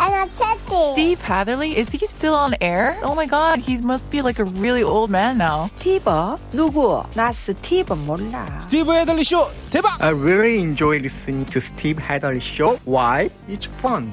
energetic. Steve Hatherley, is he still on air? Oh my god, he must be like a really old man now. 스티브? 누구? 나 스티브 몰라. 스티브 헤들리 쇼 대박! I really enjoy listening to Steve Hadley show. Why? It's fun,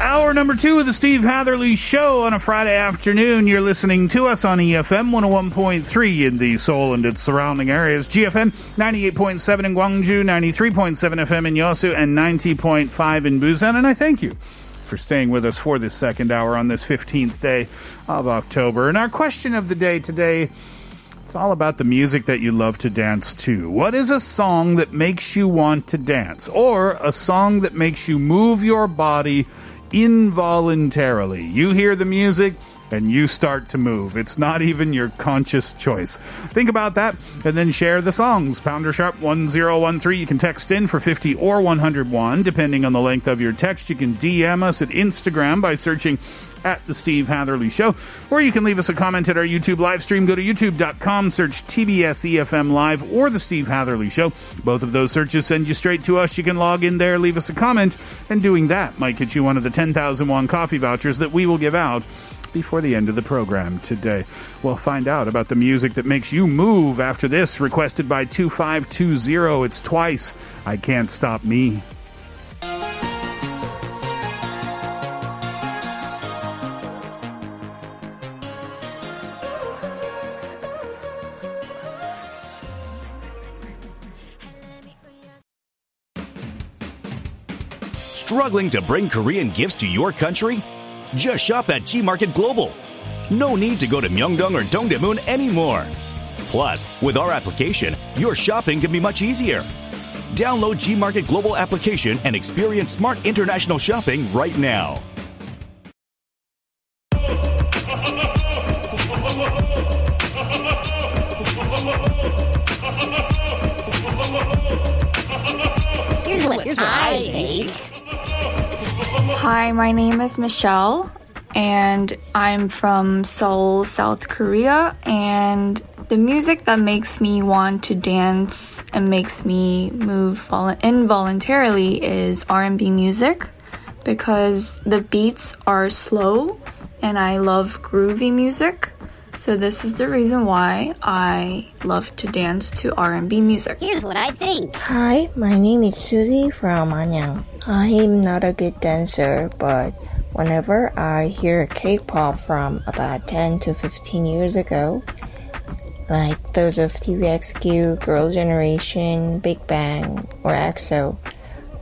Hour number two of the Steve Hatherley Show on a Friday afternoon. You're listening to us on EFM 101.3 in the Seoul and its surrounding areas, GFM 98.7 in Gwangju, 93.7 FM in Yosu, and 90.5 in Busan. And I thank you for staying with us for this second hour on this 15th day of October. And our question of the day today it's all about the music that you love to dance to. What is a song that makes you want to dance? Or a song that makes you move your body involuntarily? You hear the music and you start to move. It's not even your conscious choice. Think about that and then share the songs. Pounder Sharp 1013. You can text in for 50 or 101, depending on the length of your text. You can DM us at Instagram by searching at the Steve Hatherley Show, or you can leave us a comment at our YouTube live stream. Go to youtube.com, search TBS EFM Live or the Steve Hatherley Show. Both of those searches send you straight to us. You can log in there, leave us a comment, and doing that might get you one of the 10,000 won coffee vouchers that we will give out before the end of the program today. We'll find out about the music that makes you move after this, requested by 2520. It's twice. I Can't Stop Me. Struggling to bring Korean gifts to your country? Just shop at G Market Global. No need to go to Myeongdong or Dongdaemun anymore. Plus, with our application, your shopping can be much easier. Download G Market Global application and experience smart international shopping right now. Here's what, here's what I think. Hi, my name is Michelle, and I'm from Seoul, South Korea. And the music that makes me want to dance and makes me move vol- involuntarily is R&B music because the beats are slow, and I love groovy music. So this is the reason why I love to dance to R&B music. Here's what I think. Hi, my name is Susie from Anyang. I'm not a good dancer, but whenever I hear K-pop from about 10 to 15 years ago, like those of TVXQ, Girl Generation, Big Bang, or EXO,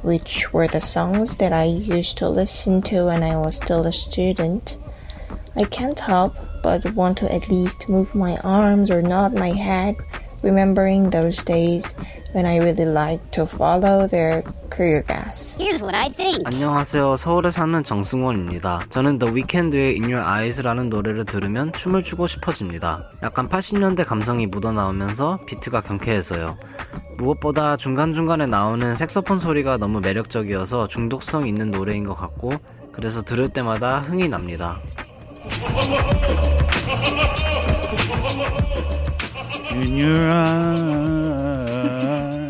which were the songs that I used to listen to when I was still a student, I can't help but want to at least move my arms or nod my head, remembering those days when I really liked to follow their choreographs. Here's what I think. 안녕하세요. 서울에 사는 정승원입니다. 저는 The Weeknd의 In Your Eyes라는 노래를 들으면 춤을 추고 싶어집니다. 약간 80년대 감성이 묻어나오면서 비트가 경쾌해서요. 무엇보다 중간중간에 나오는 색소폰 소리가 너무 매력적이어서 중독성 있는 노래인 것 같고 그래서 들을 때마다 흥이 납니다. In your eyes.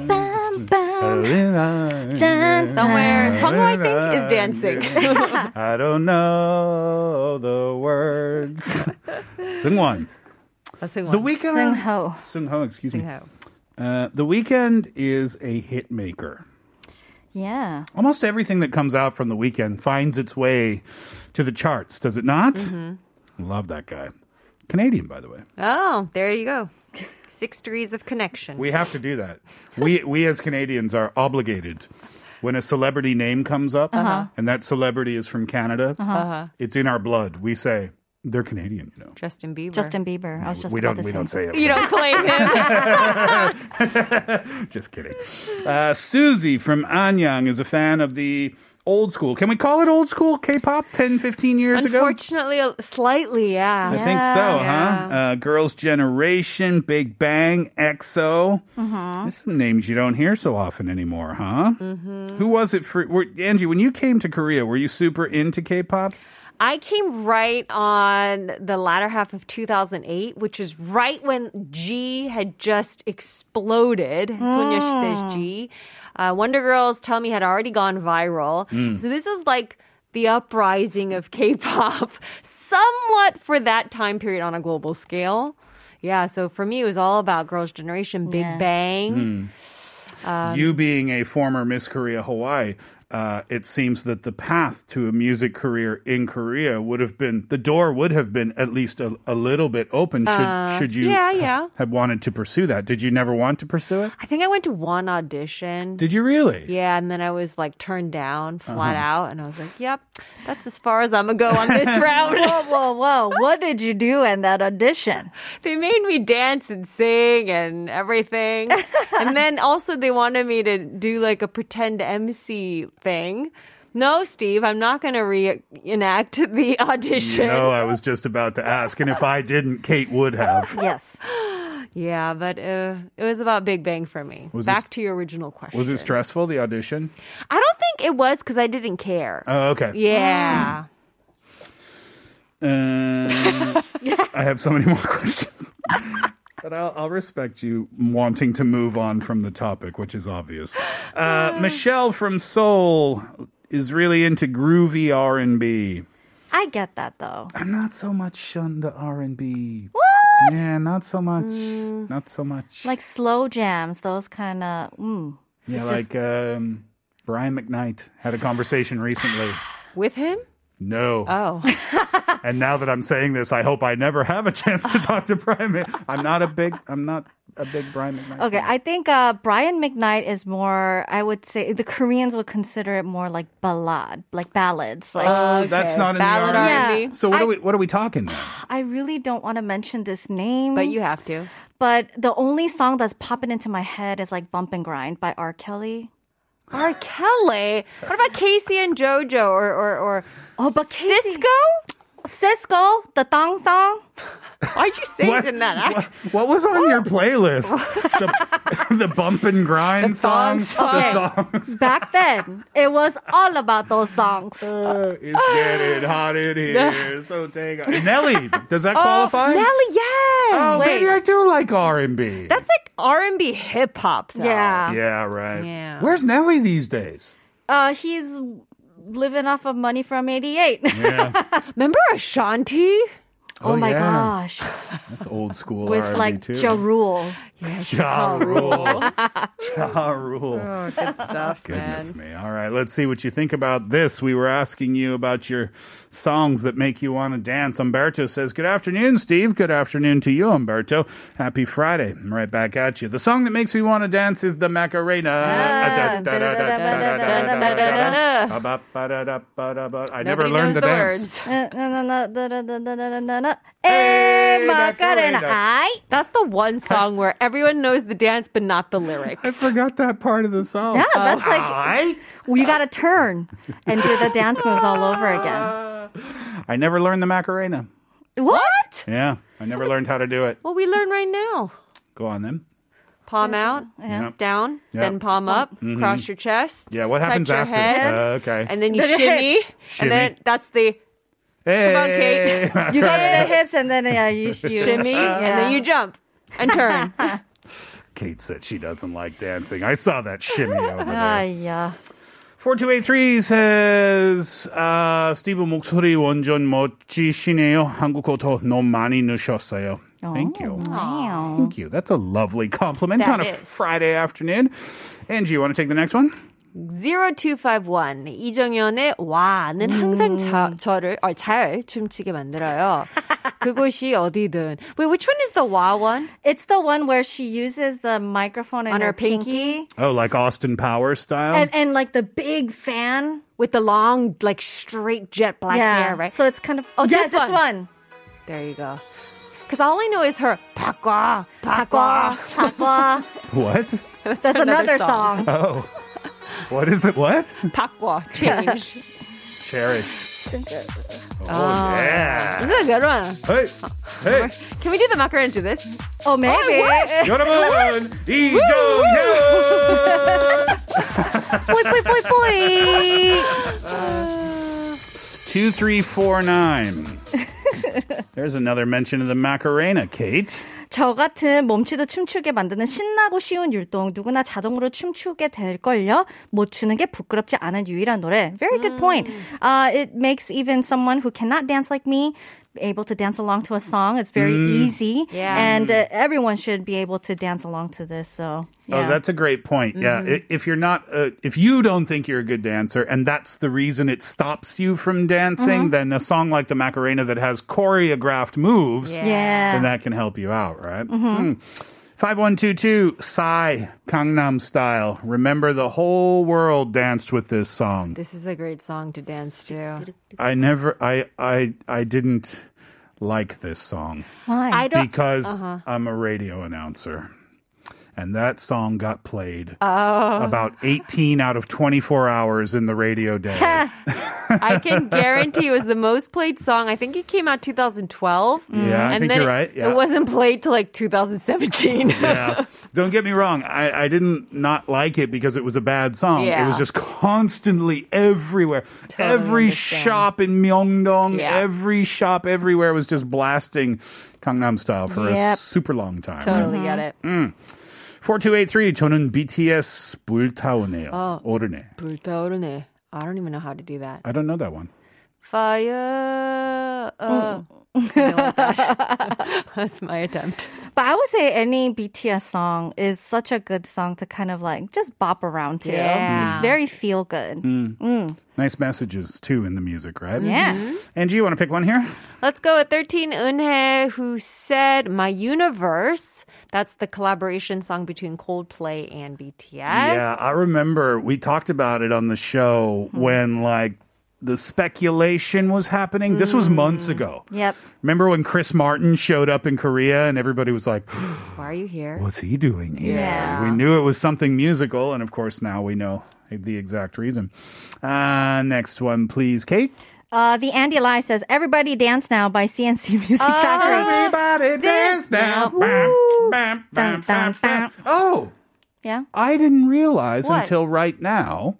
bam, bam. Dance Somewhere, Sungho, I think, is dancing. I don't know the words. Sungwon. The Weeknd. Sungho. Sungho, excuse me. Sungho. Uh, the Weeknd is a hit maker. Yeah. Almost everything that comes out from the Weeknd finds its way to the charts, does it not? Mm-hmm. Love that guy. Canadian, by the way. Oh, there you go. Six degrees of connection. We have to do that. We we as Canadians are obligated. When a celebrity name comes up Uh-huh. and that celebrity is from Canada, Uh-huh. it's in our blood. We say, They're Canadian, you know. Justin Bieber. Justin Bieber. I was just we don't. We don't say it. You don't claim him. Just kidding. Uh, Susie from Anyang is a fan of the old school. Can we call it old school K-pop 10, 15 years Unfortunately, ago? Unfortunately, slightly, yeah. I yeah, think so, yeah. huh? Uh, Girls' Generation, Big Bang, EXO. Uh-huh. Some names you don't hear so often anymore, huh? Mm-hmm. Who was it for? Were, Angie, when you came to Korea, were you super into K-pop? I came right on the latter half of 2008, which is right when Gee had just exploded. It's when. Oh. Gee. Uh, Wonder Girls Tell Me had already gone viral. Mm. So this was like the uprising of K-pop, somewhat for that time period on a global scale. Yeah, so for me, it was all about Girls' Generation, Big Yeah. Bang. Hmm. Um, you being a former Miss Korea Hawaii, uh, it seems that the path to a music career in Korea would have been the door would have been at least a, a little bit open. Should Uh, should you yeah, yeah. have wanted to pursue that? Did you never want to pursue it? I think I went to one audition. Did you really? Yeah, and then I was like turned down flat Uh-huh. out, and I was like, "Yep, that's as far as I'm gonna go on this round." whoa, whoa, whoa! What did you do in that audition? they made me dance and sing and everything, and then also they wanted me to do like a pretend MC thing. No, Steve, I'm not gonna reenact the audition. No, I was just about to ask, and if I didn't, Kate would have. yes. Yeah, but uh, it was about Big Bang for me. Was Back this- to your original question. Was it stressful the audition? I don't think it was because I didn't care. Oh, okay. Yeah. Um, I have so many more questions. But I'll, I'll respect you wanting to move on from the topic, which is obvious. Uh, Michelle from Seoul is really into groovy R and B. I get that though. I'm not so much on the R and B. What? Yeah, not so much. Mm. Not so much. Like slow jams, those kind of. Mm. yeah, It's like um, Brian McKnight had a conversation recently. With him? No. Oh. And now that I'm saying this, I hope I never have a chance to talk to Brian. Mc- I'm not a big. I'm not a big Brian McKnight. Okay, I think uh, Brian McKnight is more. I would say the Koreans would consider it more like ballad, like ballads. Like Oh, that's not in Ballad the R&B. R&B. So what I- are we what are we talking then? I really don't want to mention this name, But you have to. But the only song that's popping into my head is like "Bump and Grind" by R. Kelly. R. Kelly. What about K-Ci and JoJo or or, or Oh, but K-Ci- Sisqó? Sisqó, the thong song. Why'd you say What- it in that accent? What was on your playlist? the, the bump and grind thong song. song. The thongs. Back then, it was all about those songs. Uh, it's getting hot in here, so take. Nelly, does that qualify? Oh, Nelly, yeah. Oh, Wait. maybe I do like R and B. That's like R and B hip hop. Yeah. Yeah, right. Yeah. Where's Nelly these days? Uh, he's living off of money from '88. Yeah, Remember Ashanti? Oh, my yeah. gosh. that's old school With R&B like too. Ja Rule. Ja Rule. Ja Rule. Oh, good stuff, Goodness man. me. All right, let's see what you think about this. We were asking you about your songs that make you want to dance. Umberto says, Good afternoon, Steve. Good afternoon to you, Umberto. Happy Friday. I'm right back at you. The song that makes me want to dance is the Macarena. I never learned the the dance. Words. Na, na, na, da, da, da, da, da, da, da. Eh, Macarena. Ay. That's the one song where everyone knows the dance but not the lyrics. I forgot that part of the song. Yeah, that's like I? well, you got to turn and do the dance moves all over again. I never learned the Macarena. What? Yeah, I never learned how to do it. Well, we learn right now. Go on then. Palm out, Yep. down, Yep. then palm up, Mhm. cross your chest. Yeah, what touch happens your after? Head, Uh, okay. And then you Then your shimmy, and then that's the Hey. Come on, Kate. You go to the hips and then yeah, you, you shimmy, and then you jump and turn. Kate said she doesn't like dancing. I saw that shimmy over there. Ah, yeah. 4283 says, 아, 스티브 목소리 완전 멋지시네요. 한국어 더 너무 많이 넣으셨어요. Thank you. Wow. Thank you. That's a lovely compliment That on a is. Friday afternoon. Angie, you want to take the next one? 0251 이정현의 와는 항상 자, 저를 어, 잘 춤추게 만들어요. 그곳이 어디든. Wait, which one is the 와 one? It's the one where she uses the microphone in On her her pinky? pinky. Oh, like Austin Powers style? And and like the big fan. With the long, like straight jet black yeah. hair, right? So it's kind of Oh, yeah, this this one. one. There you go. Because all I know is her pakwa, pakwa, Pakwa. What? That's another song. Oh. What is it? What? Pakwa, change. Cherish. Oh, Oh. yeah. This is a good one. Hey, hey. Can we do the macarena to this? Oh, maybe. 여러분, 이정현! boy, boy, boy, boy. 2349. There's another mention of the Macarena, Kate. 저 같은 몸치도 춤추게 만드는 신나고 쉬운 율동 누구나 자동으로 춤추게 될걸요. 못 추는 게 부끄럽지 않은 유일한 노래. Very good point. Uh, it makes even someone who cannot dance like me able to dance along to a song. It's very Mm. easy. Yeah. And uh, everyone should be able to dance along to this. So, yeah. Oh, that's a great point. Yeah, I- if you're not, uh, if you don't think you're a good dancer, and that's the reason it stops you from dancing, then a song like the Macarena that has choreographed moves, Yeah. then that can help you out, right? Mhm. Mm. 5122, Psy, Gangnam Style. Remember, the whole world danced with this song. This is a great song to dance to. I never, I, I, I didn't like this song. Why? I don't- Because Uh-huh. I'm a radio announcer. And that song got played Oh. about 18 out of 24 hours in the radio day. I can guarantee it was the most played song. I think it came out 2012. Yeah, I mm. and think then you're it, right, yeah. It wasn't played till like 2017. yeah. Don't get me wrong. I, I didn't not like it because it was a bad song. It was just constantly everywhere. Totally every understand. shop in Myeongdong, Yeah. every shop everywhere was just blasting Gangnam Style for a super long time. totally mm. get it. 음. 4283 저는 BTS 불타오네요. 어. 오르네. 불타오르네. I don't even know how to do that. I don't know that one. Fire. Uh, something like that. That's my attempt. But I would say any BTS song is such a good song to kind of like just bop around to. Yeah. It's very feel good. Mm. Mm. Nice messages too in the music, right? Yeah. Angie, you want to pick one here? Let's go with 13 Eunhae, who said My Universe. That's the collaboration song between Coldplay and BTS. Yeah, I remember we talked about it on the show when like the speculation was happening. This was months ago. Yep. Remember when Chris Martin showed up in Korea and everybody was like, Why are you here? "What's he doing here?" Yeah. We knew it was something musical, and of course now we know the exact reason. Uh, next one, please, Kate. Uh, the Andy Lie says, Everybody Dance Now by C+C Music Factory. Everybody dance now. Bam, bam, bam, bam, bam. Oh, Yeah. I didn't realize What? until right now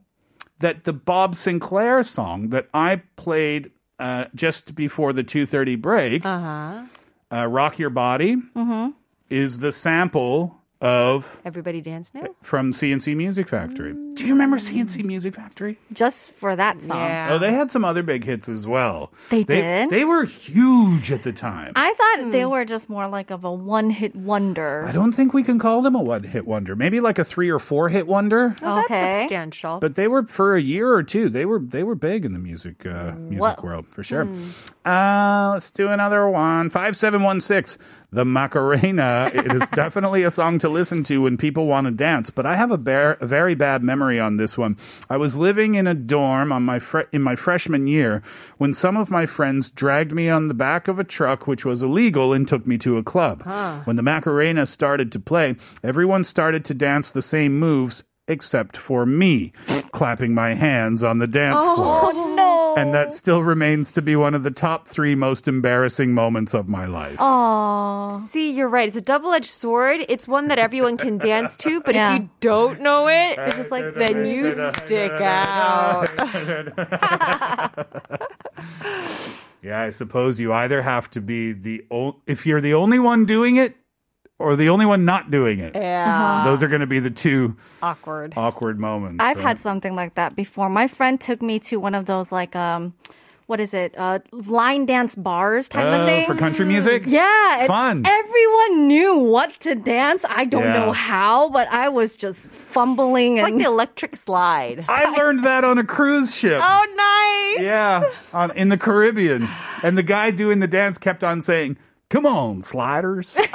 that the Bob Sinclar song that I played uh, just before the 2:30 break, Uh-huh. uh, "Rock Your Body," Mm-hmm. is the sample of Everybody dance now? from C+C Music Factory. Mm. Do you remember C+C Music Factory? Just for that song. Yeah. Oh, they had some other big hits as well. They they did? They were huge at the time. I thought they hmm. were just more like of a one hit wonder. I don't think we can call them a one hit wonder. Maybe like a three or four hit wonder. Oh, Okay. That's substantial. But they were for a year or two. They were they were big in the music uh, music Whoa. world for sure. Hmm. Uh, let's do another one. Five seven one six. The Macarena. it is definitely a song to listen to when people want to dance. But I have a, bear, a very bad memory on this one. I was living in a dorm on my in my freshman year when some of my friends dragged me on the back of a truck, which was illegal, and took me to a club. When the Macarena started to play, everyone started to dance the same moves except for me, clapping my hands on the dance floor. Oh, no. And that still remains to be one of the top three most embarrassing moments of my life. Aww. See, you're right. It's a double-edged sword. It's one that everyone can dance to, but Yeah. if you don't know it, it's just like then you stick out. yeah, I suppose you either have to be the o- if you're the only one doing it or the only one not doing it. Yeah. Those are going to be the two Awkward. awkward moments. I've right? had something like that before. My friend took me to one of those like um what is it? Uh line dance bars type of Oh, thing. for country music? Yeah. Fun. Everyone knew what to dance. I don't Yeah. know how, but I was just fumbling It's like the electric slide. I learned that on a cruise ship. Oh, nice. Yeah, on, in the Caribbean. And the guy doing the dance kept on saying, Come on, sliders.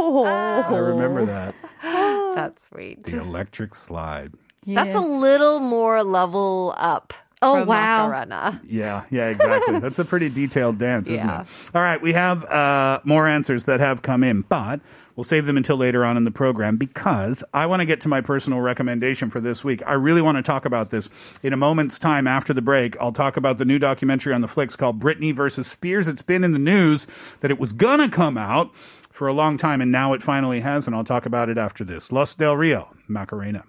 Oh. I remember that. That's sweet. The electric slide. That's a little more level up Oh, from wow. Macarena. Yeah, yeah, exactly. That's a pretty detailed dance, isn't Yeah. it? All right, we have uh, more answers that have come in, but we'll save them until later on in the program because I want to get to my personal recommendation for this week. I really want to talk about this in a moment's time after the break. I'll talk about the new documentary on Netflix called Britney versus Spears. It's been in the news that it was gonna come out for a long time, and now it finally has, and I'll talk about it after this. Los Del Rio, Macarena.